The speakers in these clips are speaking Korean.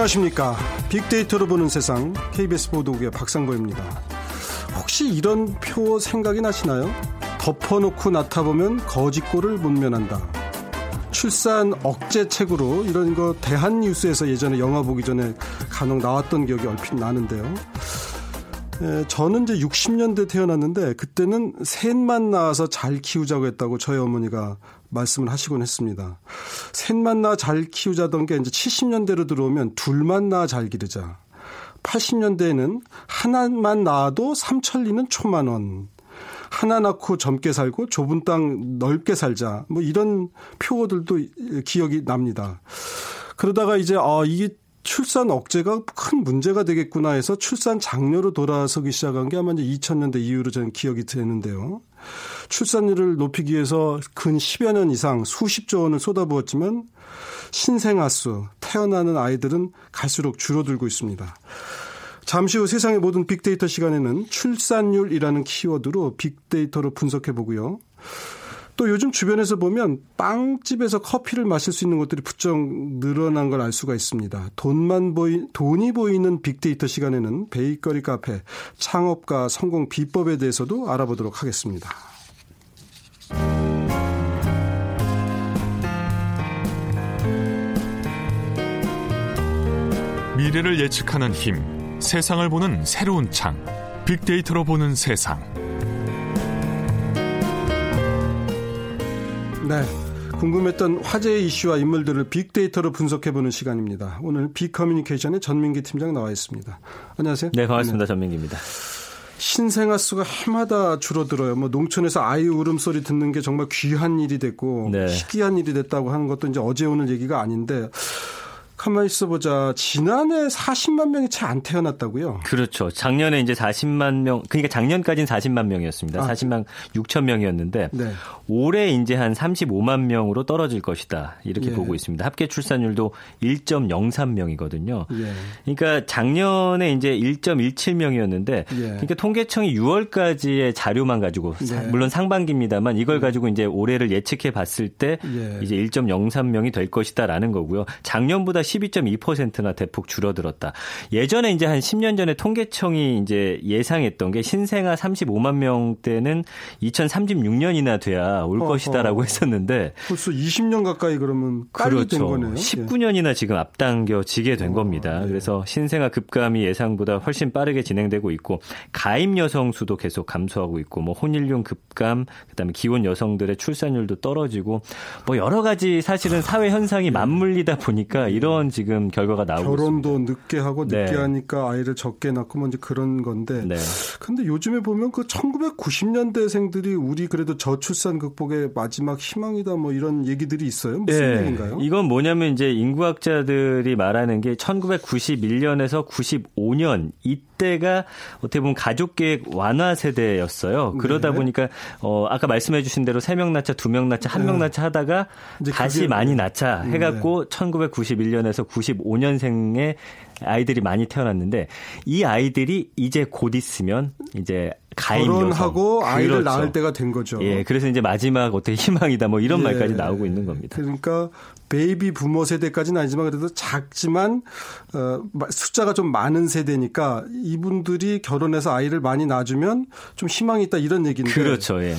안녕하십니까. 빅데이터로 보는 세상 KBS 보도국의 박상보입니다. 혹시 이런 표 생각이 나시나요? 덮어놓고 나타보면 거짓골을 못 면한다. 출산 억제책으로 이런 거 대한뉴스에서 예전에 영화 보기 전에 간혹 나왔던 기억이 얼핏 나는데요. 에, 저는 이제 60년대 태어났는데 그때는 셋만 낳아서 잘 키우자고 했다고 저희 어머니가 말씀을 하시곤 했습니다. 셋만 낳아 잘 키우자던 게 이제 70년대로 들어오면 둘만 낳아 잘 기르자. 80년대에는 하나만 낳아도 삼천리는 초만 원. 하나 낳고 젊게 살고 좁은 땅 넓게 살자. 뭐 이런 표어들도 기억이 납니다. 그러다가 이제 아 이게 출산 억제가 큰 문제가 되겠구나 해서 출산 장려로 돌아서기 시작한 게 아마 이제 2000년대 이후로 저는 기억이 되는데요. 출산율을 높이기 위해서 근 10여 년 이상 수십조 원을 쏟아부었지만 신생아 수, 태어나는 아이들은 갈수록 줄어들고 있습니다. 잠시 후 세상의 모든 빅데이터 시간에는 출산율이라는 키워드로 빅데이터로 분석해 보고요. 또 요즘 주변에서 보면 빵집에서 커피를 마실 수 있는 것들이 부쩍 늘어난 걸 알 수가 있습니다. 돈만 보이 돈이 보이는 빅데이터 시간에는 베이커리 카페 창업과 성공 비법에 대해서도 알아보도록 하겠습니다. 미래를 예측하는 힘, 세상을 보는 새로운 창, 빅데이터로 보는 세상. 네. 궁금했던 화제의 이슈와 인물들을 빅데이터로 분석해보는 시간입니다. 오늘 빅커뮤니케이션의 전민기 팀장 나와 있습니다. 안녕하세요. 네, 반갑습니다. 네. 전민기입니다. 신생아 수가 해마다 줄어들어요. 뭐 농촌에서 아이 울음소리 듣는 게 정말 귀한 일이 됐고 네. 희귀한 일이 됐다고 하는 것도 이제 어제 오늘 얘기가 아닌데 가만히 있어보자. 지난해 40만 명이 채 안 태어났다고요? 그렇죠. 작년에 이제 40만 명, 그러니까 작년까지는 40만 명이었습니다. 아. 40만 6천 명이었는데 네. 올해 이제 한 35만 명으로 떨어질 것이다. 이렇게 예. 보고 있습니다. 합계 출산율도 1.03명이거든요. 예. 그러니까 작년에 이제 1.17명이었는데 예. 그러니까 통계청이 6월까지의 자료만 가지고 예. 물론 상반기입니다만 이걸 예. 가지고 이제 올해를 예측해 봤을 때 예. 이제 1.03명이 될 것이다라는 거고요. 작년보다 12.2%나 대폭 줄어들었다. 예전에 이제 한 10년 전에 통계청이 이제 예상했던 게 신생아 35만 명대는 2036년이나 돼야 올 어허. 것이다라고 했었는데 벌써 20년 가까이 그러면 그렇죠. 된 거네요. 19년이나 지금 앞당겨지게 된 어, 겁니다. 네. 그래서 신생아 급감이 예상보다 훨씬 빠르게 진행되고 있고 가임 여성 수도 계속 감소하고 있고 뭐 혼인용 급감 그다음에 기혼 여성들의 출산율도 떨어지고 뭐 여러 가지 사실은 사회 현상이 맞물리다 보니까 이런 이런 지금 결과가 나오고 결혼도 있습니다. 늦게 하고 늦게 네. 하니까 아이를 적게 낳고 뭐 이제 그런 건데. 네. 근데 요즘에 보면 그 1990년대생들이 우리 그래도 저출산 극복의 마지막 희망이다 뭐 이런 얘기들이 있어요. 무슨 네. 얘기인가요? 이건 뭐냐면 이제 인구학자들이 말하는 게 1991년에서 95년 이 때가 어떻게 보면 가족 계획 완화 세대였어요. 그러다 네. 보니까 어 아까 말씀해 주신 대로 3명 낳자, 2명 낳자, 1명 네. 낳자 하다가 다시 많이 낳자 해 갖고 네. 1991년에서 95년생의 아이들이 많이 태어났는데 이 아이들이 이제 곧 있으면 이제 가임 결혼하고 여성. 아이를 그렇죠. 낳을 때가 된 거죠. 예, 그래서 이제 마지막 어떻게 희망이다 뭐 이런 예, 말까지 나오고 있는 겁니다. 그러니까 베이비 부모 세대까지는 아니지만 그래도 작지만 어, 숫자가 좀 많은 세대니까 이분들이 결혼해서 아이를 많이 낳아주면 좀 희망이 있다 이런 얘기인데. 그렇죠. 예.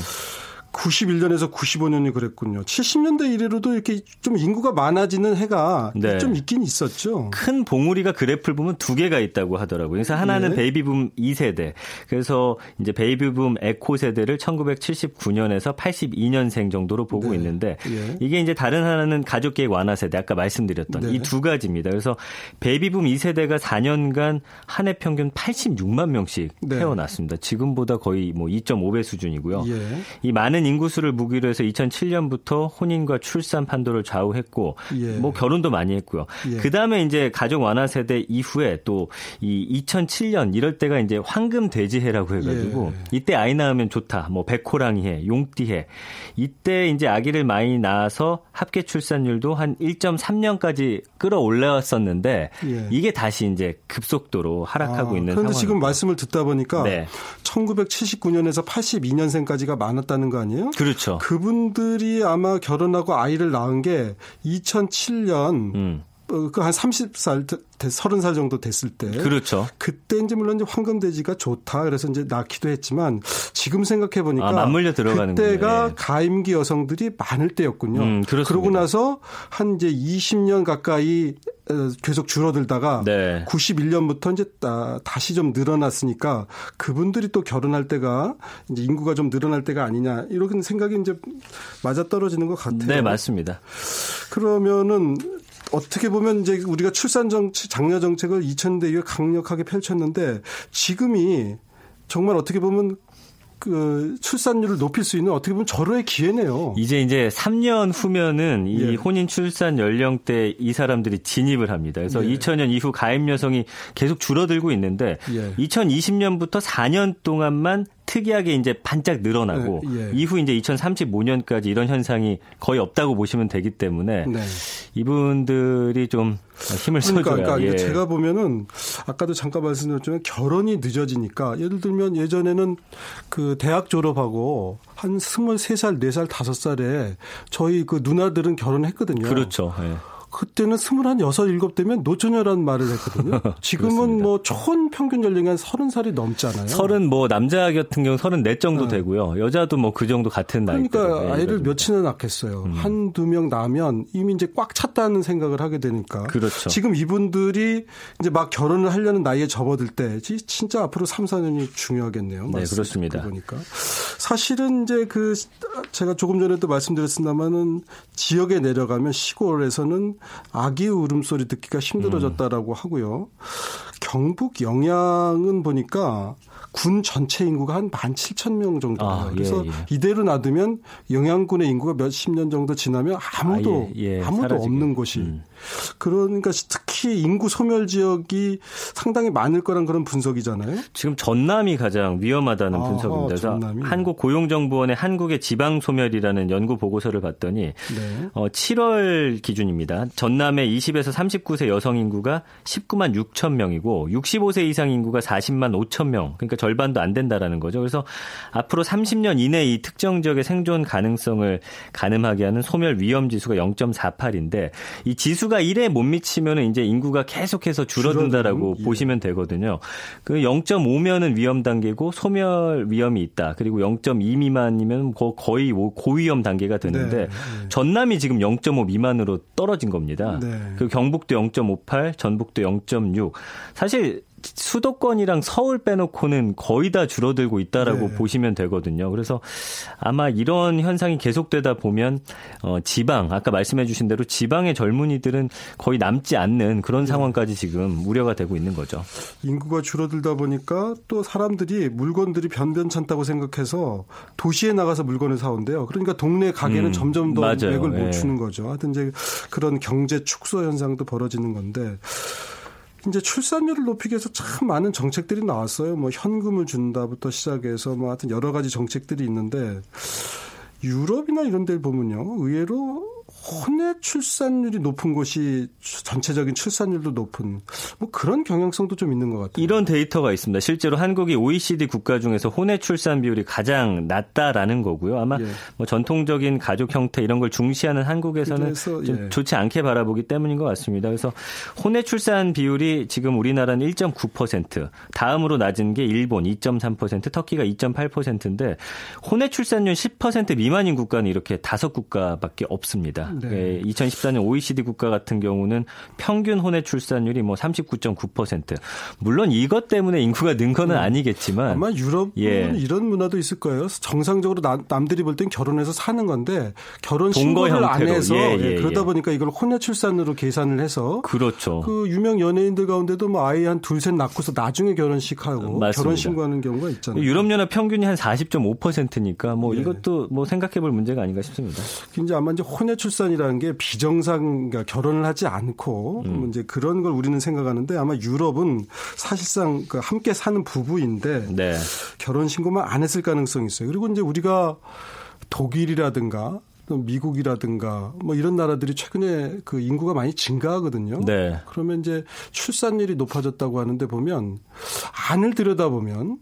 91년에서 95년이 그랬군요. 70년대 이래로도 이렇게 좀 인구가 많아지는 해가 네. 좀 있긴 있었죠. 큰 봉우리가 그래프를 보면 두 개가 있다고 하더라고요. 그래서 하나는 네. 베이비붐 2세대. 그래서 이제 베이비붐 에코 세대를 1979년에서 82년생 정도로 보고 네. 있는데 예. 이게 이제 다른 하나는 가족 계획 완화 세대 아까 말씀드렸던 이 두 가지입니다. 그래서 베이비붐 2세대가 4년간 한 해 평균 86만 명씩 네. 태어났습니다. 지금보다 거의 뭐 2.5배 수준이고요. 예. 이 많은 많은 인구수를 무기로 해서 2007년부터 혼인과 출산 판도를 좌우했고 예. 뭐 결혼도 많이 했고요. 예. 그다음에 이제 가족 완화 세대 이후에 또 이 2007년 이럴 때가 이제 황금 돼지해라고 해 가지고 예. 이때 아이 낳으면 좋다. 뭐 백호랑이 해, 용띠 해. 이때 이제 아기를 많이 낳아서 합계 출산율도 한 1.3년까지 끌어올라왔었는데 예. 이게 다시 이제 급속도로 하락하고 아, 있는 그런데 지금 말씀을 듣다 보니까 네. 1979년에서 82년생까지가 많았다는 거 아니에요? 그렇죠. 그분들이 아마 결혼하고 아이를 낳은 게 2007년 음. 어, 그한 30살, 30살 정도 됐을 때. 그렇죠. 그때 이제 물론 이제 황금돼지가 좋다. 그래서 이제 낳기도 했지만 지금 생각해 보니까 아, 맞물려 들어가는 그때가 예. 가임기 여성들이 많을 때였군요. 음, 그러고 나서 한 이제 20년 가까이 어, 계속 줄어들다가 네. 91년부터 이제 다시 좀 늘어났으니까 그분들이 또 결혼할 때가 이제 인구가 좀 늘어날 때가 아니냐 이런 생각이 이제 맞아 떨어지는 것 같아요. 네, 맞습니다. 그러면은 어떻게 보면 이제 우리가 출산 정책, 장려 정책을 2000대 이후에 강력하게 펼쳤는데 지금이 정말 어떻게 보면 그 출산율을 높일 수 있는 어떻게 보면 절호의 기회네요. 이제 이제 3년 후면은 이 예. 혼인 출산 연령대 이 사람들이 진입을 합니다. 그래서 예. 2000년 이후 가입 여성이 계속 줄어들고 있는데 예. 2020년부터 4년 동안만 특이하게 이제 반짝 늘어나고 네, 예. 이후 이제 2035년까지 이런 현상이 거의 없다고 보시면 되기 때문에 네. 이분들이 좀 힘을 그러니까, 써줘야. 그러니까 예. 제가 보면은 아까도 잠깐 말씀드렸지만 결혼이 늦어지니까 예를 들면 예전에는 그 대학 졸업하고 한 23살, 4살, 5살에 저희 그 누나들은 결혼했거든요. 그렇죠. 예. 그때는 스물한 여섯 일곱 되면 노처녀라는 말을 했거든요. 지금은 뭐총 평균 연령이 한 서른 살이 넘잖아요. 서른 뭐 남자 같은 경우 서른 네 정도 네. 되고요. 여자도 뭐 그 정도 같은 나이. 그러니까 아이를 몇이나 낳겠어요. 음. 한두 명 낳으면 이미 이제 꽉 찼다는 생각을 하게 되니까. 그렇죠. 지금 이분들이 이제 막 결혼을 하려는 나이에 접어들 때 진짜 앞으로 3, 4년이 중요하겠네요. 네, 그렇습니다. 보니까 사실은 이제 그 제가 조금 전에도 말씀드렸습니다만은 지역에 내려가면 시골에서는 아기 울음소리 듣기가 힘들어졌다라고 하고요. 경북 영양은 보니까 군 전체 인구가 한 17,000명 정도. 아, 예, 그래서 예. 이대로 놔두면 영양군의 인구가 몇십 년 정도 지나면 아무도 아, 예, 예. 아무도 사라지게. 없는 곳이. 음. 그러니까 특히 인구 소멸 지역이 상당히 많을 거란 그런 분석이잖아요. 지금 전남이 가장 위험하다는 아, 분석입니다. 그래서 한국 고용정보원의 한국의 지방 소멸이라는 연구 보고서를 봤더니 네. 어, 7월 기준입니다. 전남의 20에서 39세 여성 인구가 19만 6천 명이고 65세 이상 인구가 40만 5천 명. 그러니까 절반도 안 된다라는 거죠. 그래서 앞으로 30년 이내 이 특정 지역의 생존 가능성을 가늠하게 하는 소멸 위험 지수가 0.48인데 이 지수 가 1에 못 미치면은 이제 인구가 계속해서 줄어든다라고 예. 보시면 되거든요. 그 0.5면은 위험 단계고 소멸 위험이 있다. 그리고 0.2 미만이면 거의 고위험 단계가 되는데 네. 네. 전남이 지금 0.5 미만으로 떨어진 겁니다. 네. 그 경북도 0.58, 전북도 0.6. 사실 수도권이랑 서울 빼놓고는 거의 다 줄어들고 있다라고 네. 보시면 되거든요. 그래서 아마 이런 현상이 계속되다 보면 어 지방 아까 말씀해 주신 대로 지방의 젊은이들은 거의 남지 않는 그런 네. 상황까지 지금 우려가 되고 있는 거죠. 인구가 줄어들다 보니까 또 사람들이 물건들이 변변찮다고 생각해서 도시에 나가서 물건을 사온대요. 그러니까 동네 가게는 음, 점점 더 맞아요. 맥을 못 예. 주는 거죠. 하여튼 이제 그런 경제 축소 현상도 벌어지는 건데 이제 출산율을 높이기 위해서 참 많은 정책들이 나왔어요. 뭐 현금을 준다부터 시작해서 뭐 하여튼 여러 가지 정책들이 있는데 유럽이나 이런 데를 보면요. 의외로 혼외 출산율이 높은 곳이 전체적인 출산율도 높은 뭐 그런 경향성도 좀 있는 것 같아요. 이런 데이터가 있습니다. 실제로 한국이 OECD 국가 중에서 혼외 출산 비율이 가장 낮다라는 거고요. 아마 예. 뭐 전통적인 가족 형태 이런 걸 중시하는 한국에서는 좀 예. 좋지 않게 바라보기 때문인 것 같습니다. 그래서 혼외 출산 비율이 지금 우리나라는 1.9%, 다음으로 낮은 게 일본 2.3%, 터키가 2.8%인데 혼외 출산율 10% 미만인 국가는 이렇게 다섯 국가밖에 없습니다. 네. 2014년 예, OECD 국가 같은 경우는 평균 혼외 출산율이 뭐 39.9%. 물론 이것 때문에 인구가 는 거는 음. 아니겠지만 아마 유럽은 예. 이런 문화도 있을 거예요. 정상적으로 남, 남들이 볼 땐 결혼해서 사는 건데 결혼 신고를 안 해서 예, 예, 예, 그러다 보니까 이걸 혼외 출산으로 계산을 해서 그렇죠. 그 유명 연예인들 가운데도 뭐 아이 한 둘 셋 낳고서 나중에 결혼식하고 맞습니다. 결혼 신고하는 경우가 있잖아요. 유럽 연합 평균이 한 40.5%니까 뭐 예. 이것도 뭐 생각해 볼 문제가 아닌가 싶습니다. 이제 아마 이제 혼외 출산 출산이라는 게 비정상 그러니까 결혼을 하지 않고 음. 이제 그런 걸 우리는 생각하는데 아마 유럽은 사실상 그 함께 사는 부부인데 네. 결혼 신고만 안 했을 가능성이 있어요. 그리고 이제 우리가 독일이라든가 또 미국이라든가 뭐 이런 나라들이 최근에 그 인구가 많이 증가하거든요. 네. 그러면 이제 출산율이 높아졌다고 하는데 보면 안을 들여다보면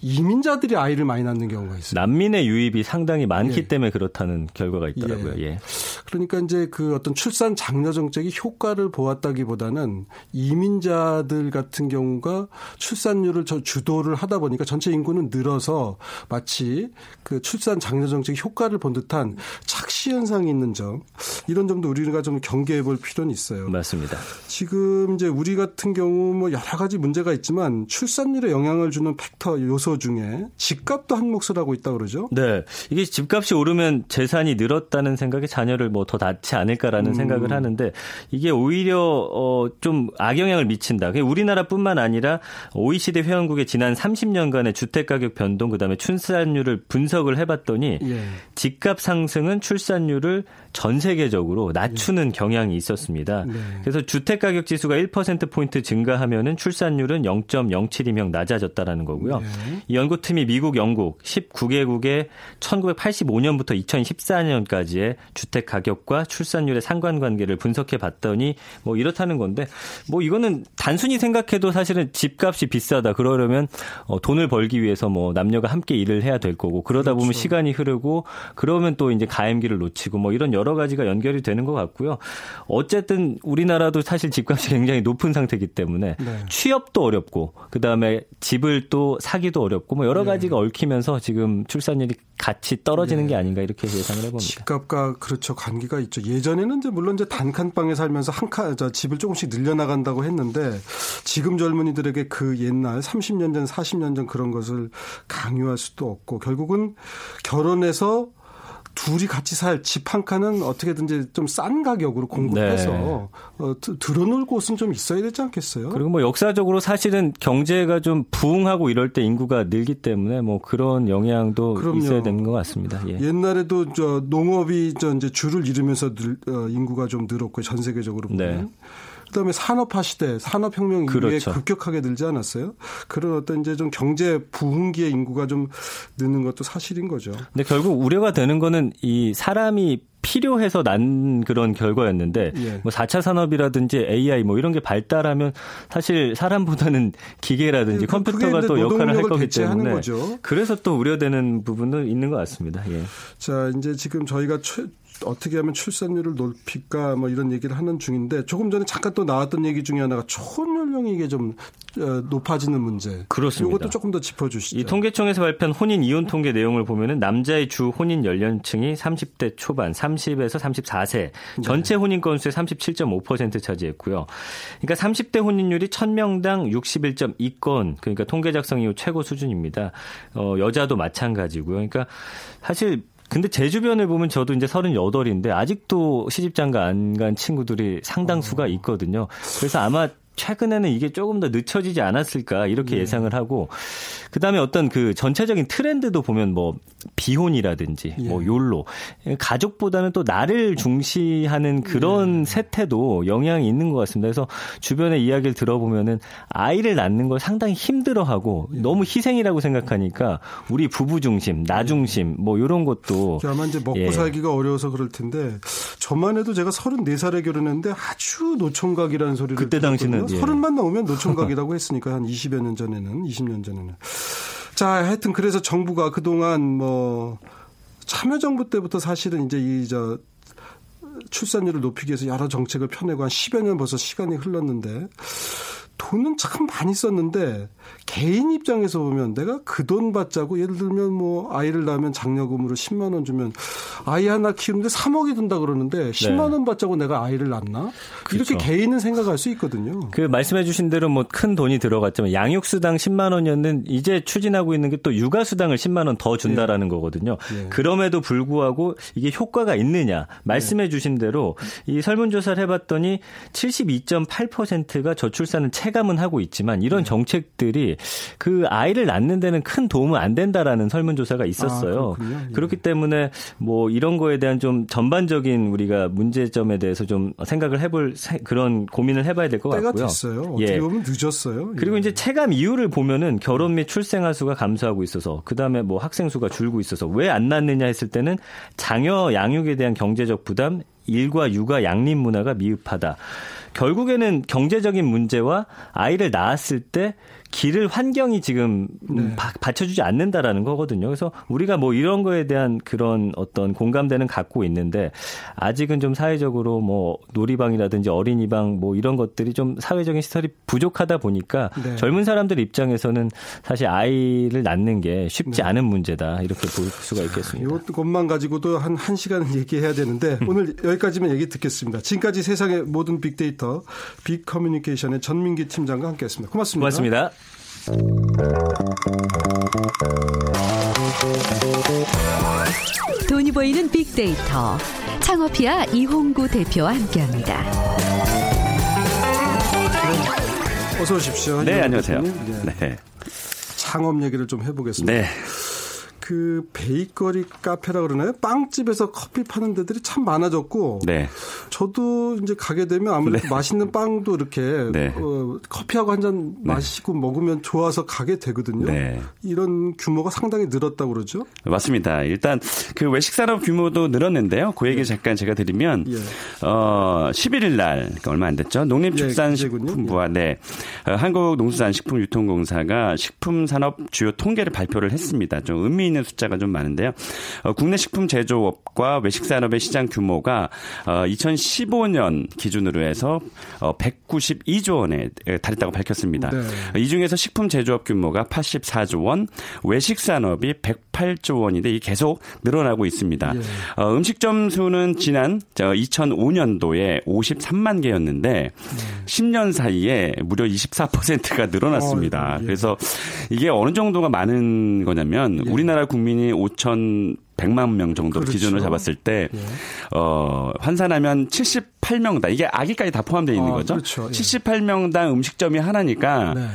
이민자들이 아이를 많이 낳는 경우가 있어요. 난민의 유입이 상당히 많기 예. 때문에 그렇다는 결과가 있더라고요. 예. 예. 그러니까 이제 그 어떤 출산 장려 정책이 효과를 보았다기보다는 이민자들 같은 경우가 출산율을 저 주도를 하다 보니까 전체 인구는 늘어서 마치 그 출산 장려 정책이 효과를 본 듯한 착시 현상이 있는 점 이런 점도 우리가 좀 경계해 볼 필요는 있어요. 맞습니다. 지금 이제 우리 같은 경우 뭐 여러 가지 문제가 있지만 출산율에 영향을 주는 팩터 요소 중에 집값도 한 몫을 하고 있다 그러죠. 네. 이게 집값이 오르면 재산이 늘었다는 생각에 자녀를 뭐더 낳지 않을까라는 음. 생각을 하는데 이게 오히려 어, 좀 악영향을 미친다. 우리나라뿐만 아니라 OECD 회원국의 지난 30년간의 주택 가격 변동 그다음에 출산율을 분석을 해봤더니 예. 집값 상승은 출산율을 전 세계적으로 낮추는 예. 경향이 있었습니다. 네. 그래서 주택 가격 지수가 1% 포인트 증가하면은 출산율은 0.07이명 낮아졌다라는 거고요. 네. 이 연구팀이 미국, 영국 19개국의 1985년부터 2014년까지의 주택 가격 과 출산율의 상관관계를 분석해 봤더니 뭐 이렇다는 건데 뭐 이거는 단순히 생각해도 사실은 집값이 비싸다 그러려면 어 돈을 벌기 위해서 뭐 남녀가 함께 일을 해야 될 거고 그러다 그렇죠. 보면 시간이 흐르고 그러면 또 이제 가임기를 놓치고 뭐 이런 여러 가지가 연결이 되는 것 같고요. 어쨌든 우리나라도 사실 집값이 굉장히 높은 상태이기 때문에 네. 취업도 어렵고 그다음에 집을 또 사기도 어렵고 뭐 여러 네. 가지가 네. 얽히면서 지금 출산율이 같이 떨어지는 네. 게 아닌가 이렇게 예상을 해봅니다. 집값과 그렇죠 관 계가 있죠. 예전에는 이제 물론 이제 단칸방에 살면서 한 칸, 집을 조금씩 늘려나간다고 했는데 지금 젊은이들에게 그 옛날 30년 전, 40년 전 그런 것을 강요할 수도 없고 결국은 결혼해서 둘이 같이 살 집 한 칸은 어떻게든지 좀 싼 가격으로 공급해서 네. 어, 들어놓을 곳은 좀 있어야 되지 않겠어요? 그리고 뭐 역사적으로 사실은 경제가 좀 부흥하고 이럴 때 인구가 늘기 때문에 뭐 그런 영향도 그럼요. 있어야 되는 것 같습니다. 예. 옛날에도 저 농업이 저 이제 줄을 이루면서 늘, 어, 인구가 좀 늘었고 전 세계적으로 보면. 네. 그다음에 산업화 시대, 산업혁명 이후에 그렇죠. 급격하게 늘지 않았어요? 그런 어떤 이제 좀 경제 부흥기의 인구가 좀 느는 것도 사실인 거죠. 근데 결국 우려가 되는 거는 이 사람이 필요해서 난 그런 결과였는데 예. 뭐 4차 산업이라든지 AI 뭐 이런 게 발달하면 사실 사람보다는 기계라든지 그, 컴퓨터가 또 역할을 할 거기 때문에 거죠. 그래서 또 우려되는 부분은 있는 것 같습니다. 예. 자, 이제 지금 저희가 최, 어떻게 하면 출산율을 높일까 뭐 이런 얘기를 하는 중인데 조금 전에 잠깐 또 나왔던 얘기 중에 하나가 초연령이 이게 좀 어, 높아지는 문제. 그렇습니다. 이것도 조금 더 짚어주시죠. 이 통계청에서 발표한 혼인 이혼 통계 내용을 보면은 남자의 주 혼인 연령층이 30대 초반, 30에서 34세, 전체 혼인 건수의 37.5% 차지했고요. 그러니까 30대 혼인율이 1000명당 61.2건, 그러니까 통계 작성 이후 최고 수준입니다. 어, 여자도 마찬가지고요. 그러니까 사실 근데 제 주변을 보면 저도 이제 38인데 아직도 시집장가 안 간 친구들이 상당수가 어. 있거든요. 그래서 아마 최근에는 이게 조금 더 늦춰지지 않았을까 이렇게 네. 예상을 하고 그다음에 어떤 그 전체적인 트렌드도 보면 뭐 비혼이라든지 예. 뭐 욜로 가족보다는 또 나를 중시하는 그런 예. 세태도 영향이 있는 것 같습니다. 그래서 주변의 이야기를 들어보면은 아이를 낳는 걸 상당히 힘들어하고 예. 너무 희생이라고 생각하니까 우리 부부 중심, 나 중심 뭐 이런 것도 아마 이제 먹고 예. 살기가 어려워서 그럴 텐데 저만 해도 제가 34살에 결혼했는데 아주 노총각이라는 소리를 그때 당시는 예. 서른만 나오면 노총각이라고 했으니까 한 20여 년 전에는 20년 전에는. 자 하여튼 그래서 정부가 그동안 뭐 참여정부 때부터 사실은 이제 이 저 출산율을 높이기 위해서 여러 정책을 펴내고 한 10여 년 벌써 시간이 흘렀는데 돈은 참 많이 썼는데 개인 입장에서 보면 내가 그 돈 받자고 예를 들면 뭐 아이를 낳으면 장려금으로 10만 원 주면 아이 하나 키우는데 3억이 든다 그러는데 10만 원 받자고 내가 아이를 낳나? 그렇죠. 이렇게 개인은 생각할 수 있거든요. 그 말씀해 주신 대로 뭐 큰 돈이 들어갔지만 양육 수당 10만 원이었는 이제 추진하고 있는 게 또 육아 수당을 10만 원 더 준다라는 네. 거거든요. 네. 그럼에도 불구하고 이게 효과가 있느냐? 말씀해 네. 주신 대로 이 설문 조사를 해 봤더니 72.8%가 저출산을 체감은 하고 있지만 이런 네. 정책들이 그 아이를 낳는 데는 큰 도움은 안 된다라는 설문조사가 있었어요. 아, 예. 그렇기 때문에 뭐 이런 거에 대한 좀 전반적인 우리가 문제점에 대해서 좀 생각을 해볼 그런 고민을 해봐야 될 것 같고요. 때가 됐어요. 어떻게 예. 보면 늦었어요. 그리고 예. 이제 체감 이유를 보면은 결혼 및 출생아 수가 감소하고 있어서 그 다음에 뭐 학생 수가 줄고 있어서 왜 안 낳느냐 했을 때는 자녀 양육에 대한 경제적 부담, 일과 육아 양립 문화가 미흡하다. 결국에는 경제적인 문제와 아이를 낳았을 때 길을 환경이 지금 네. 바, 받쳐주지 않는다라는 거거든요. 그래서 우리가 뭐 이런 거에 대한 그런 어떤 공감대는 갖고 있는데 아직은 좀 사회적으로 뭐 놀이방이라든지 어린이방 뭐 이런 것들이 좀 사회적인 시설이 부족하다 보니까 네. 젊은 사람들 입장에서는 사실 아이를 낳는 게 쉽지 네. 않은 문제다 이렇게 볼 수가 있겠습니다. 이것만 가지고도 한 1시간 얘기해야 되는데 오늘 여기까지만 얘기 듣겠습니다. 지금까지 세상의 모든 빅데이터 빅커뮤니케이션의 전민기 팀장과 함께했습니다. 고맙습니다. 고맙습니다. 돈이 보이는 빅데이터 창업피아 이홍구 대표와 함께합니다. 어서 오십시오. 네, 안녕하세요. 네. 네. 창업 얘기를 좀 해보겠습니다. 네. 그 베이커리 카페라 그러나요? 빵집에서 커피 파는 데들이 참 많아졌고, 네. 저도 이제 가게 되면 아무래도 네. 맛있는 빵도 이렇게 네. 어, 커피하고 한잔 네. 마시고 먹으면 좋아서 가게 되거든요. 네. 이런 규모가 상당히 늘었다고 그러죠? 맞습니다. 일단 그 외식 산업 규모도 늘었는데요. 그 얘기 네. 잠깐 제가 드리면 예. 어 11일 날 그러니까 얼마 안 됐죠. 농림축산식품부와 예, 네 어, 한국농수산식품유통공사가 식품 산업 주요 통계를 발표를 했습니다. 좀 의미 있는 있는 숫자가 좀 많은데요. 어, 국내 식품 제조업과 외식 산업의 시장 규모가 어, 2015년 기준으로 해서 어, 192조 원에 달했다고 밝혔습니다. 네. 이 중에서 식품 제조업 규모가 84조 원, 외식 산업이 108조 원인데 이 계속 늘어나고 있습니다. 예. 어, 음식점 수는 지난 2005년도에 53만 개였는데 네. 10년 사이에 무려 24%가 늘어났습니다. 어, 예. 그래서 이게 어느 정도가 많은 거냐면 예. 우리나라 국민이 5천 100만 명 정도 그렇죠. 기준으로 잡았을 때, 예. 어, 환산하면 78명당, 이게 아기까지 다 포함되어 있는 아, 거죠. 그렇죠. 예. 78명당 음식점이 하나니까, 네.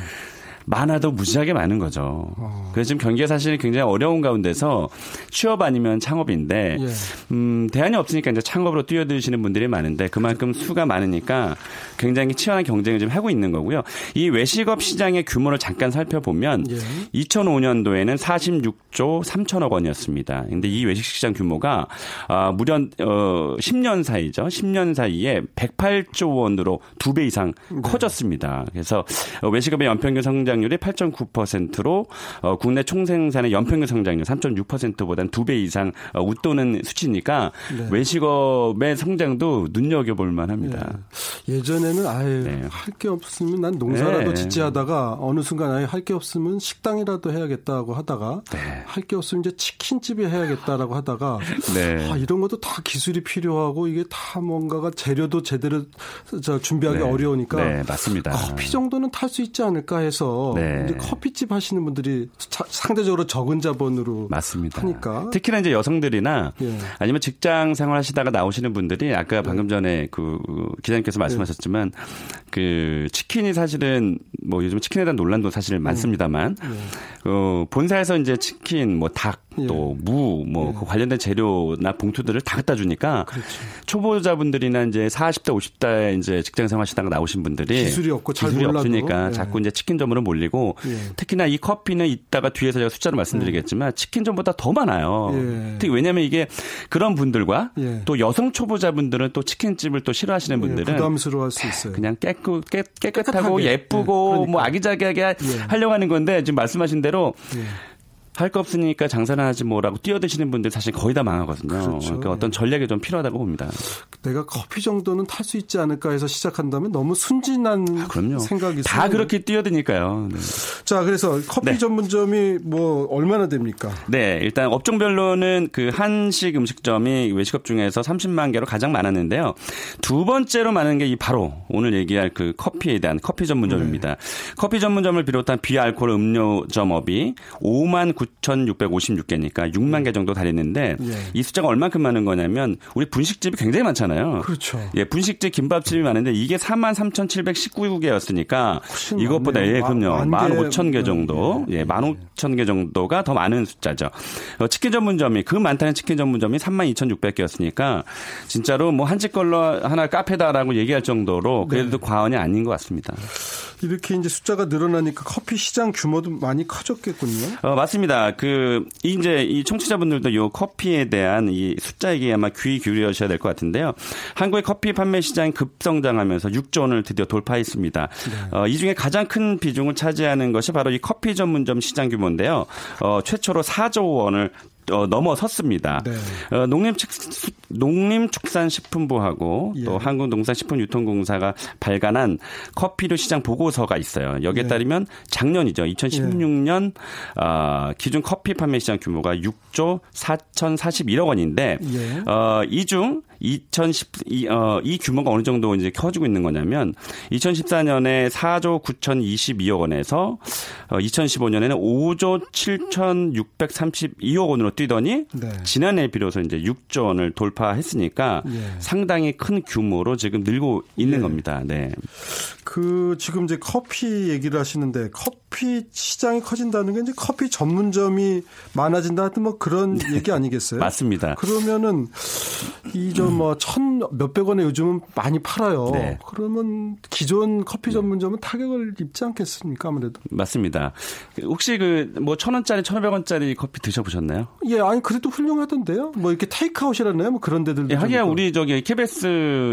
많아도 무지하게 많은 거죠. 어. 그래서 지금 경기가 사실 굉장히 어려운 가운데서 취업 아니면 창업인데 예. 음, 대안이 없으니까 이제 창업으로 뛰어드시는 분들이 많은데 그만큼 수가 많으니까 굉장히 치열한 경쟁을 지금 하고 있는 거고요. 이 외식업 시장의 규모를 잠깐 살펴보면 예. 2005년도에는 46조 3천억 원이었습니다. 근데 이 외식 시장 규모가 아, 무려 어, 10년 사이죠. 10년 사이에 108조 원으로 두 배 이상 네. 커졌습니다. 그래서 외식업의 연평균 성장 성장률이 8.9%로 어, 국내 총생산의 연평균 성장률 3.6%보다는 두배 이상 어, 웃도는 수치니까 네. 외식업의 성장도 눈여겨볼 만합니다. 네. 예전에는 아예 네. 할게 없으면 난 농사라도 네. 짓지 하다가 어느 순간 아예 할 게 없으면 식당이라도 해야겠다고 하다가 네. 할게 없으면 이제 치킨집이 해야겠다라고 하다가 네. 아, 이런 것도 다 기술이 필요하고 이게 다 뭔가가 재료도 제대로 준비하기 네. 어려우니까 네, 맞습니다. 커피 정도는 탈 수 있지 않을까 해서 네. 이제 커피집 하시는 분들이 차, 상대적으로 적은 자본으로 맞습니다. 하니까 특히나 이제 여성들이나 예. 아니면 직장 생활하시다가 나오시는 분들이 아까 네. 방금 전에 그 기자님께서 말씀하셨지만 네. 그 치킨이 사실은 뭐 요즘 치킨에 대한 논란도 사실 음. 많습니다만 네. 어, 본사에서 이제 치킨 뭐닭 예. 또무, 뭐, 예. 그 관련된 재료나 봉투들을 다 갖다 주니까 그렇죠. 초보자분들이나 이제 40대, 50대 이제 직장 생활 하시다가 나오신 분들이 기술이 없고 잘 기술이 몰라도. 없으니까 예. 자꾸 이제 치킨점으로 몰 리고 예. 특히나 이 커피는 이따가 뒤에서 제가 숫자를 말씀드리겠지만 예. 치킨점보다 더 많아요. 예. 특히 왜냐하면 이게 그런 분들과 또 여성 초보자분들은 또 치킨집을 또 싫어하시는 분들은 부담스러워할 수 있어요. 그냥 깨끗, 깨, 깨끗하고 예쁘고 그러니까. 뭐 아기자기하게 하려고 하는 건데 지금 말씀하신 대로 할 거 없으니까 장사를 하지 뭐라고 뛰어드시는 분들 사실 거의 다 망하거든요. 그렇죠. 그러니까 어떤 전략이 좀 필요하다고 봅니다. 내가 커피 정도는 탈 수 있지 않을까 해서 시작한다면 너무 순진한 아. 생각이 다 그렇게 뛰어드니까요. 네. 자, 그래서 커피 네. 전문점이 뭐 얼마나 됩니까? 네, 일단 업종별로는 그 한식 음식점이 외식업 중에서 30만 개로 가장 많았는데요. 두 번째로 많은 게 이 바로 오늘 얘기할 그 커피에 대한 커피 전문점입니다. 네. 커피 전문점을 비롯한 비알코올 음료점업이 5만 9,656개니까 6만 개 정도 달했는데 예. 이 숫자가 얼만큼 많은 거냐면 우리 분식집이 굉장히 많잖아요. 그렇죠. 예, 분식집 김밥집이 많은데 이게 4만 3,719개였으니까 이것보다 예, 그럼요. 15,000개 정도. 예, 15,000개 정도가 더 많은 숫자죠. 어, 치킨 전문점이 그 많다는 치킨 전문점이 3만 2,600개였으니까 진짜로 뭐 한집 걸로 하나 카페다라고 얘기할 정도로 그래도 네. 과언이 아닌 것 같습니다. 이렇게 이제 숫자가 늘어나니까 커피 시장 규모도 많이 커졌겠군요. 어, 맞습니다. 그 이제 이 청취자분들도 요 커피에 대한 이 숫자 얘기 아마 귀 기울여셔야 될 것 같은데요. 한국의 커피 판매 시장이 급성장하면서 6조 원을 드디어 돌파했습니다. 네. 어, 이 중에 가장 큰 비중을 차지하는 것이 바로 이 커피 전문점 시장 규모인데요. 어, 최초로 4조 원을 어, 넘어섰습니다. 네. 어, 농림 농림축산식품부하고 예. 또 한국농산식품유통공사가 발간한 커피류 시장 보고서가 있어요. 여기에 예. 따르면 작년이죠. 2016년 예. 어, 기준 커피 판매 시장 규모가 6조 4,041억 원인데 예. 어, 이 중 2010, 이, 어, 이 규모가 어느 정도 이제 커지고 있는 거냐면 2014년에 4조 9,022억 원에서 어, 2015년에는 5조 7,632억 원으로 뛰더니 네. 지난해 비로소 이제 6조 원을 돌파했으니까 예. 상당히 큰 규모로 지금 늘고 있는 예. 겁니다. 네. 그 지금 이제 커피 얘기를 하시는데 커피 시장이 커진다는 게 이제 커피 전문점이 많아진다 하여튼 뭐 그런 얘기 아니겠어요? 맞습니다. 그러면은 이좀 뭐천 몇백 원에 요즘은 많이 팔아요. 네. 그러면 기존 커피 전문점은 타격을 입지 않겠습니까? 아무래도. 맞습니다. 혹시 그 뭐 천 원짜리, 천오백 원짜리 커피 드셔보셨나요? 예, 아니 그래도 훌륭하던데요. 뭐 이렇게 테이크아웃이라나요? 뭐 그런 데들도. 예, 하기야 우리 저기 KBS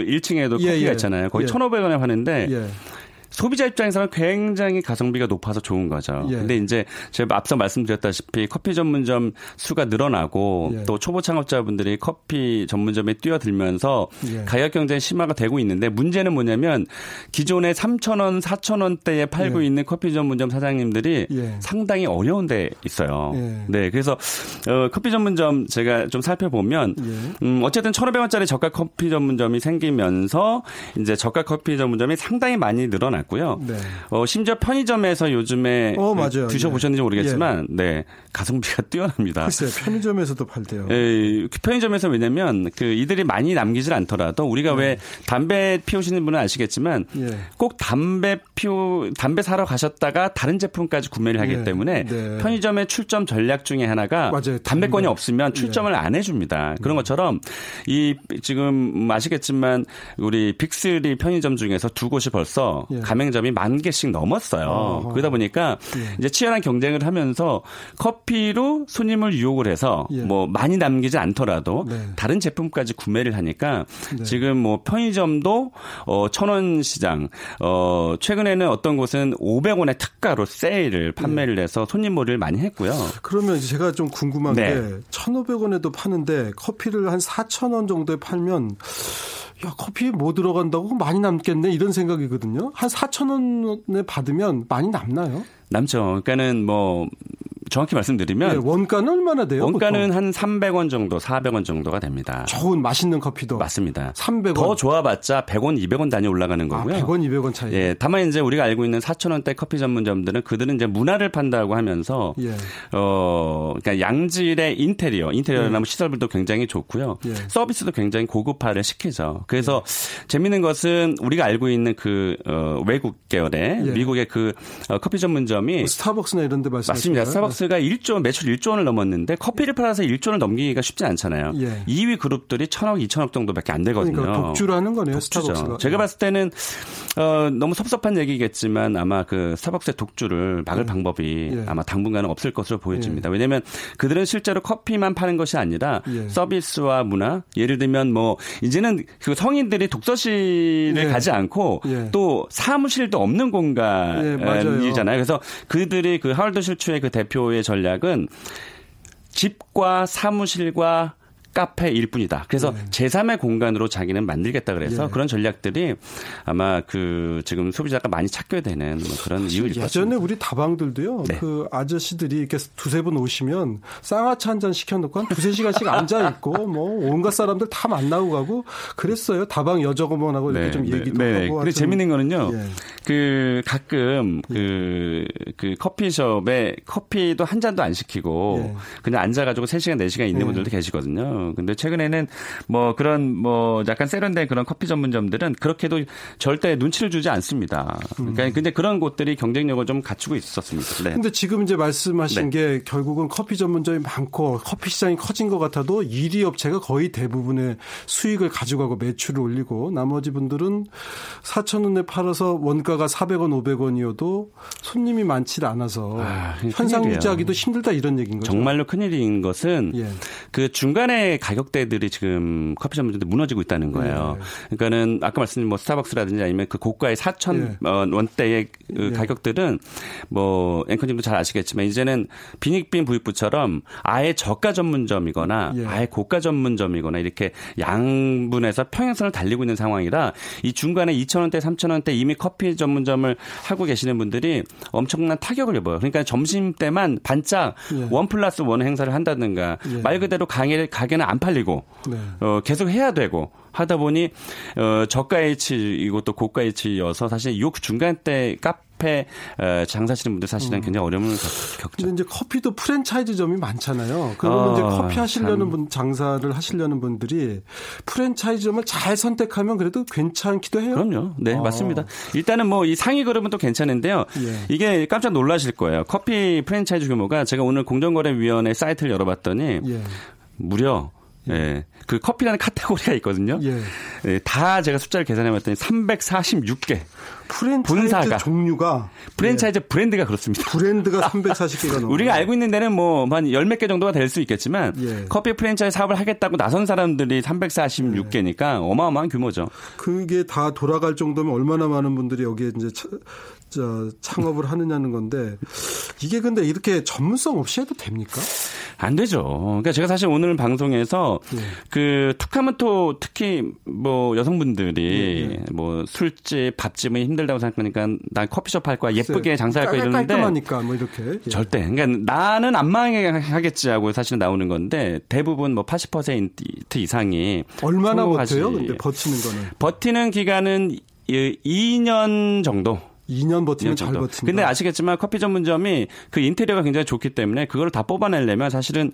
1층에도 예, 커피가 예. 있잖아요. 거기 예. 천오백 원에 파는데. 예. 소비자 입장에서는 굉장히 가성비가 높아서 좋은 거죠. 예. 근데 이제 제가 앞서 말씀드렸다시피 커피 전문점 수가 늘어나고 예. 또 초보 창업자분들이 커피 전문점에 뛰어들면서 예. 가격 경쟁이 심화가 되고 있는데 문제는 뭐냐면 기존에 3,000원, 4,000원대에 팔고 예. 있는 커피 전문점 사장님들이 예. 상당히 어려운 데 있어요. 예. 네. 그래서 어, 커피 전문점 제가 좀 살펴보면 음, 어쨌든 1,500원짜리 저가 커피 전문점이 생기면서 이제 저가 커피 전문점이 상당히 많이 늘어나 많았고요. 네. 어, 심지어 편의점에서 요즘에 어. 드셔보셨는지 예. 모르겠지만 예. 네 가성비가 뛰어납니다. 글쎄요. 편의점에서도 팔대요. 예, 그 편의점에서 왜냐면 그 이들이 많이 남기질 않더라도 우리가 네. 왜 담배 피우시는 분은 아시겠지만 예. 꼭 담배 피우 담배 사러 가셨다가 다른 제품까지 구매를 하기 예. 때문에 네. 편의점의 출점 전략 중에 하나가 맞아요. 담배권이 없으면 출점을 예. 안 해줍니다. 그런 음. 것처럼 이 지금 아시겠지만 우리 빅스리 편의점 중에서 두 곳이 벌써 예. 가맹점이 만 개씩 넘었어요. 어허. 그러다 보니까 예. 이제 치열한 경쟁을 하면서 커피로 손님을 유혹을 해서 예. 뭐 많이 남기지 않더라도 네. 다른 제품까지 구매를 하니까 네. 지금 뭐 편의점도 어, 천원 시장 어, 최근에는 어떤 곳은 500원의 특가로 세일을 판매를 예. 해서 손님몰이를 많이 했고요. 그러면 제가 좀 궁금한 네. 게 1,500원에도 파는데 커피를 한 4,000원 정도에 팔면 야, 커피에 뭐 들어간다고 많이 남겠네 이런 생각이거든요. 한 4천 원에 받으면 많이 남나요? 남죠. 그러니까는 뭐 정확히 말씀드리면 네, 원가는 얼마나 돼요? 원가는 보통? 한 300원 정도, 400원 정도가 됩니다. 좋은 맛있는 커피도 맞습니다. 300원. 더 좋아봤자 100원, 200원 단위 올라가는 아, 거고요. 아, 100원, 200원 차이. 예, 다만 이제 우리가 알고 있는 4,000원대 커피 전문점들은 그들은 이제 문화를 판다고 하면서 예. 어, 그러니까 양질의 인테리어, 인테리어나 예. 시설들도 굉장히 좋고요. 예. 서비스도 굉장히 고급화를 시키죠. 그래서 예. 재밌는 것은 우리가 알고 있는 그 어, 외국 계열의 예. 미국의 그 어, 커피 전문점이 뭐 스타벅스나 이런 데 말씀하시는 맞습니다. 스타벅스 스타벅스가 1조 매출 1조 원을 넘었는데 커피를 팔아서 1조 원을 넘기기가 쉽지 않잖아요. 예. 2위 그룹들이 1천억, 2천억 정도밖에 안 되거든요. 그러니까 독주를 하는 거네요. 독주죠. 스타벅스가. 제가 봤을 때는 어, 너무 섭섭한 얘기겠지만 아마 그 스타벅스의 독주를 막을 예. 방법이 예. 아마 당분간은 없을 것으로 보여집니다. 예. 왜냐하면 그들은 실제로 커피만 파는 것이 아니라 예. 서비스와 문화, 예를 들면 뭐 이제는 그 성인들이 독서실을 예. 가지 않고 또 사무실도 없는 공간이잖아요. 그래서 그들이 그 하월드 실추의 그 대표 대표의 전략은 집과 사무실과 카페일 뿐이다. 그래서 네. 제3의 공간으로 자기는 만들겠다 그래서 네. 그런 전략들이 아마 그 지금 소비자가 많이 찾게 되는 뭐 그런 이유일 것 같습니다. 예전에 우리 다방들도요. 네. 그 아저씨들이 이렇게 두세 분 오시면 쌍화차 한 잔 시켜놓고 한 두세 시간씩 앉아있고 뭐 온갖 사람들 다 만나고 가고 그랬어요. 다방 여직원하고 이렇게 네. 좀 네. 얘기도 네. 하고. 근데 재밌는 거는요. 예. 그 가끔 그, 그 커피숍에 커피도 한 잔도 안 시키고 예. 그냥 앉아가지고 3시간 4시간 있는 예. 분들도 계시거든요. 근데 최근에는 뭐 그런 뭐 약간 세련된 그런 커피 전문점들은 그렇게도 절대 눈치를 주지 않습니다. 그러니까 음. 근데 그런 곳들이 경쟁력을 좀 갖추고 있었습니다. 네. 근데 지금 이제 말씀하신 네. 게 결국은 커피 전문점이 많고 커피 시장이 커진 것 같아도 1위 업체가 거의 대부분의 수익을 가져가고 매출을 올리고 나머지 분들은 4천 원에 팔아서 원가가 400원, 500원이어도 손님이 많지 않아서 아, 현상 유지하기도 힘들다 이런 얘기인 거죠. 정말로 큰일인 것은 예. 그 중간에 가격대들이 지금 커피 전문점들 무너지고 있다는 거예요. 예. 그러니까는 아까 말씀드린 뭐 스타벅스라든지 아니면 그 고가의 4천 예. 어, 원대의 그 예. 가격들은 뭐 앵커님도 잘 아시겠지만 이제는 비닉빈 부익부처럼 아예 저가 전문점이거나 예. 아예 고가 전문점이거나 이렇게 양분해서 평행선을 달리고 있는 상황이라 이 중간에 2,000원대, 3,000원대 이미 커피 전문점을 하고 계시는 분들이 엄청난 타격을 입어요. 그러니까 점심 때만 반짝 예. 원 플러스 원 행사를 한다든가 예. 말 그대로 가게, 가게는 안 팔리고 네. 어, 계속 해야 되고 하다 보니 어, 저가 H이고 또 고가 H여서 사실 이 중간대 값 카페 어, 장사하시는 분들 사실은 음. 굉장히 어려움을 겪죠. 근데 이제 커피도 프랜차이즈점이 많잖아요. 그러면 어, 이제 커피 하시려는 참. 분 장사를 하시려는 분들이 프랜차이즈점을 잘 선택하면 그래도 괜찮기도 해요. 그럼요. 네, 어. 맞습니다. 일단은 뭐 이 상위 그룹은 또 괜찮은데요. 예. 이게 깜짝 놀라실 거예요. 커피 프랜차이즈 규모가 제가 오늘 공정거래위원회 사이트를 열어봤더니 예. 무려 예. 예. 그 커피라는 카테고리가 있거든요. 예. 예. 다 제가 숫자를 계산해 봤더니 346개. 프랜차이즈 분사가. 종류가 프랜차이즈 예. 브랜드가 그렇습니다. 브랜드가 340개가 넘어. 우리가 알고 있는 데는 뭐한 열 몇 개 정도가 될 수 있겠지만 예. 커피 프랜차이즈 사업을 하겠다고 나선 사람들이 346개니까 어마어마한 규모죠. 그게 다 돌아갈 정도면 얼마나 많은 분들이 여기에 이제 저 창업을 하느냐는 건데 이게 근데 이렇게 전문성 없이 해도 됩니까? 안 되죠. 그러니까 제가 사실 오늘 방송에서 네. 그또 특히 뭐 여성분들이 네, 네. 뭐 술집, 밥집은 힘들다고 생각하니까 난 커피숍 할 거야, 예쁘게 장사할 거야 이러는데 깔끔하니까 뭐 이렇게 예. 절대. 그러니까 나는 안 망하겠지 하고 사실 나오는 건데 대부분 뭐 80% 이상이 얼마나 버텨요? 근데 버티는 거는 버티는 기간은 2년 정도 2년 버티면 잘 버틴다. 근데 아시겠지만 커피 전문점이 그 인테리어가 굉장히 좋기 때문에 그걸 다 뽑아내려면 사실은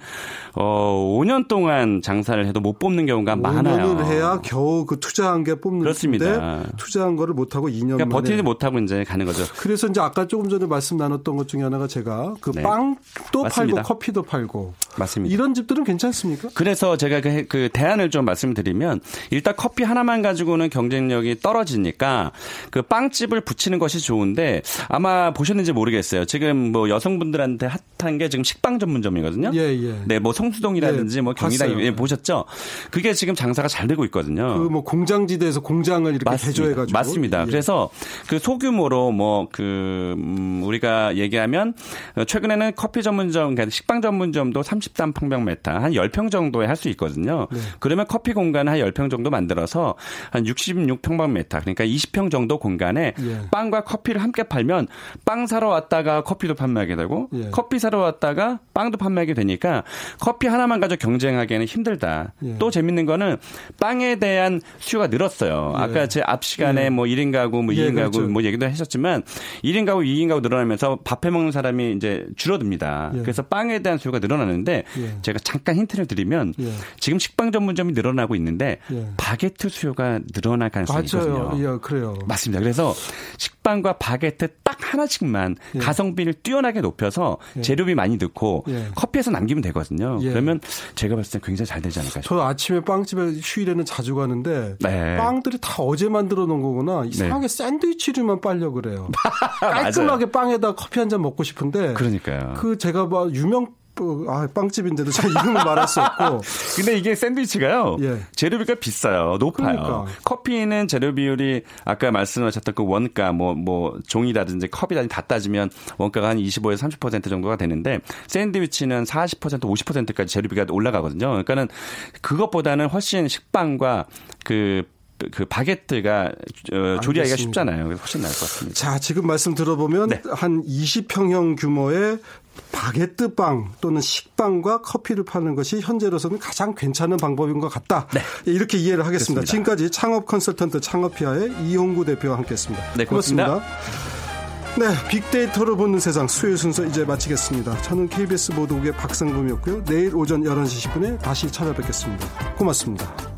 어 5년 동안 장사를 해도 못 뽑는 경우가 많아요. 5년을 해야 겨우 그 투자한 게 뽑는 그렇습니다. 투자한 거를 못 하고 2년 그러니까 버티지 못하고 이제 가는 거죠. 그래서 이제 아까 조금 전에 말씀 나눴던 것 중에 하나가 제가 그 네. 빵도 맞습니다. 팔고 커피도 팔고 맞습니다. 이런 집들은 괜찮습니까? 그래서 제가 그, 그 대안을 좀 말씀드리면 일단 커피 하나만 가지고는 경쟁력이 떨어지니까 그 빵집을 붙이는 것이 좋은데 아마 보셨는지 모르겠어요. 지금 뭐 여성분들한테 핫한 게 지금 식빵 전문점이거든요. 예, 예. 네, 뭐 성수동이라든지 예, 뭐 경기당 예, 보셨죠? 그게 지금 장사가 잘 되고 있거든요. 그 뭐 공장지대에서 공장을 이렇게 개조해 가지고 맞습니다. 예. 그래서 그 소규모로 뭐그 음, 우리가 얘기하면 최근에는 커피 전문점, 그러니까 식빵 전문점도 30단 평방메타 한 10평 정도에 할 수 있거든요. 네. 그러면 커피 공간 한 10평 정도 만들어서 한 66평방메타 그러니까 20평 정도 공간에 예. 빵과 커피 커피를 함께 팔면 빵 사러 왔다가 커피도 판매하게 되고 예. 커피 사러 왔다가 빵도 판매하게 되니까 커피 하나만 가지고 경쟁하기에는 힘들다. 예. 또 재밌는 거는 빵에 대한 수요가 늘었어요. 예. 아까 제 앞 시간에 예. 뭐 1인 가구 뭐 2인 예, 가구 그렇죠. 뭐 얘기도 하셨지만 1인 가구 2인 가구 늘어나면서 밥해 먹는 사람이 이제 줄어듭니다. 그래서 빵에 대한 수요가 늘어나는데 제가 잠깐 힌트를 드리면 지금 식빵 전문점이 늘어나고 있는데 바게트 수요가 늘어날 가능성이 맞아요. 있거든요. 예, 그래요. 맞습니다. 그래서 식빵과 바게트 딱 하나씩만 예. 가성비를 뛰어나게 높여서 예. 재료비 많이 넣고 예. 커피에서 남기면 되거든요. 예. 그러면 제가 봤을 때 굉장히 잘 되지 않을까 싶어요. 저 아침에 빵집에 휴일에는 자주 가는데 네. 빵들이 다 어제 만들어 놓은 거구나. 이상하게 네. 샌드위치류만 빨려 그래요. 깔끔하게 빵에다 커피 한 잔 먹고 싶은데 그러니까요. 그 제가 봐 유명 아, 빵집인데도 제가 이름을 말할 수 없고. 근데 이게 샌드위치가요. 예. 재료비가 비싸요. 높아요. 그러니까. 커피는 재료 비율이 아까 말씀하셨던 그 원가 뭐, 뭐, 종이라든지 컵이라든지 다 따지면 원가가 한 25에서 30% 정도가 되는데 샌드위치는 40% 50%까지 재료비가 올라가거든요. 그러니까는 그것보다는 훨씬 식빵과 그그 바게트가 어, 조리하기가 쉽잖아요. 그래서 훨씬 나을 것 같습니다. 자, 지금 말씀 들어보면 네. 한 20평형 규모의 바게트 빵 또는 식빵과 커피를 파는 것이 현재로서는 가장 괜찮은 방법인 것 같다. 네. 이렇게 이해를 하겠습니다. 그렇습니다. 지금까지 창업 컨설턴트 창업피아의 이홍구 대표와 함께했습니다. 네, 고맙습니다. 고맙습니다. 네, 빅데이터로 보는 세상 수요일 순서 이제 마치겠습니다. 저는 KBS 보도국의 박상범이었고요. 내일 오전 11시 10분에 다시 찾아뵙겠습니다. 고맙습니다.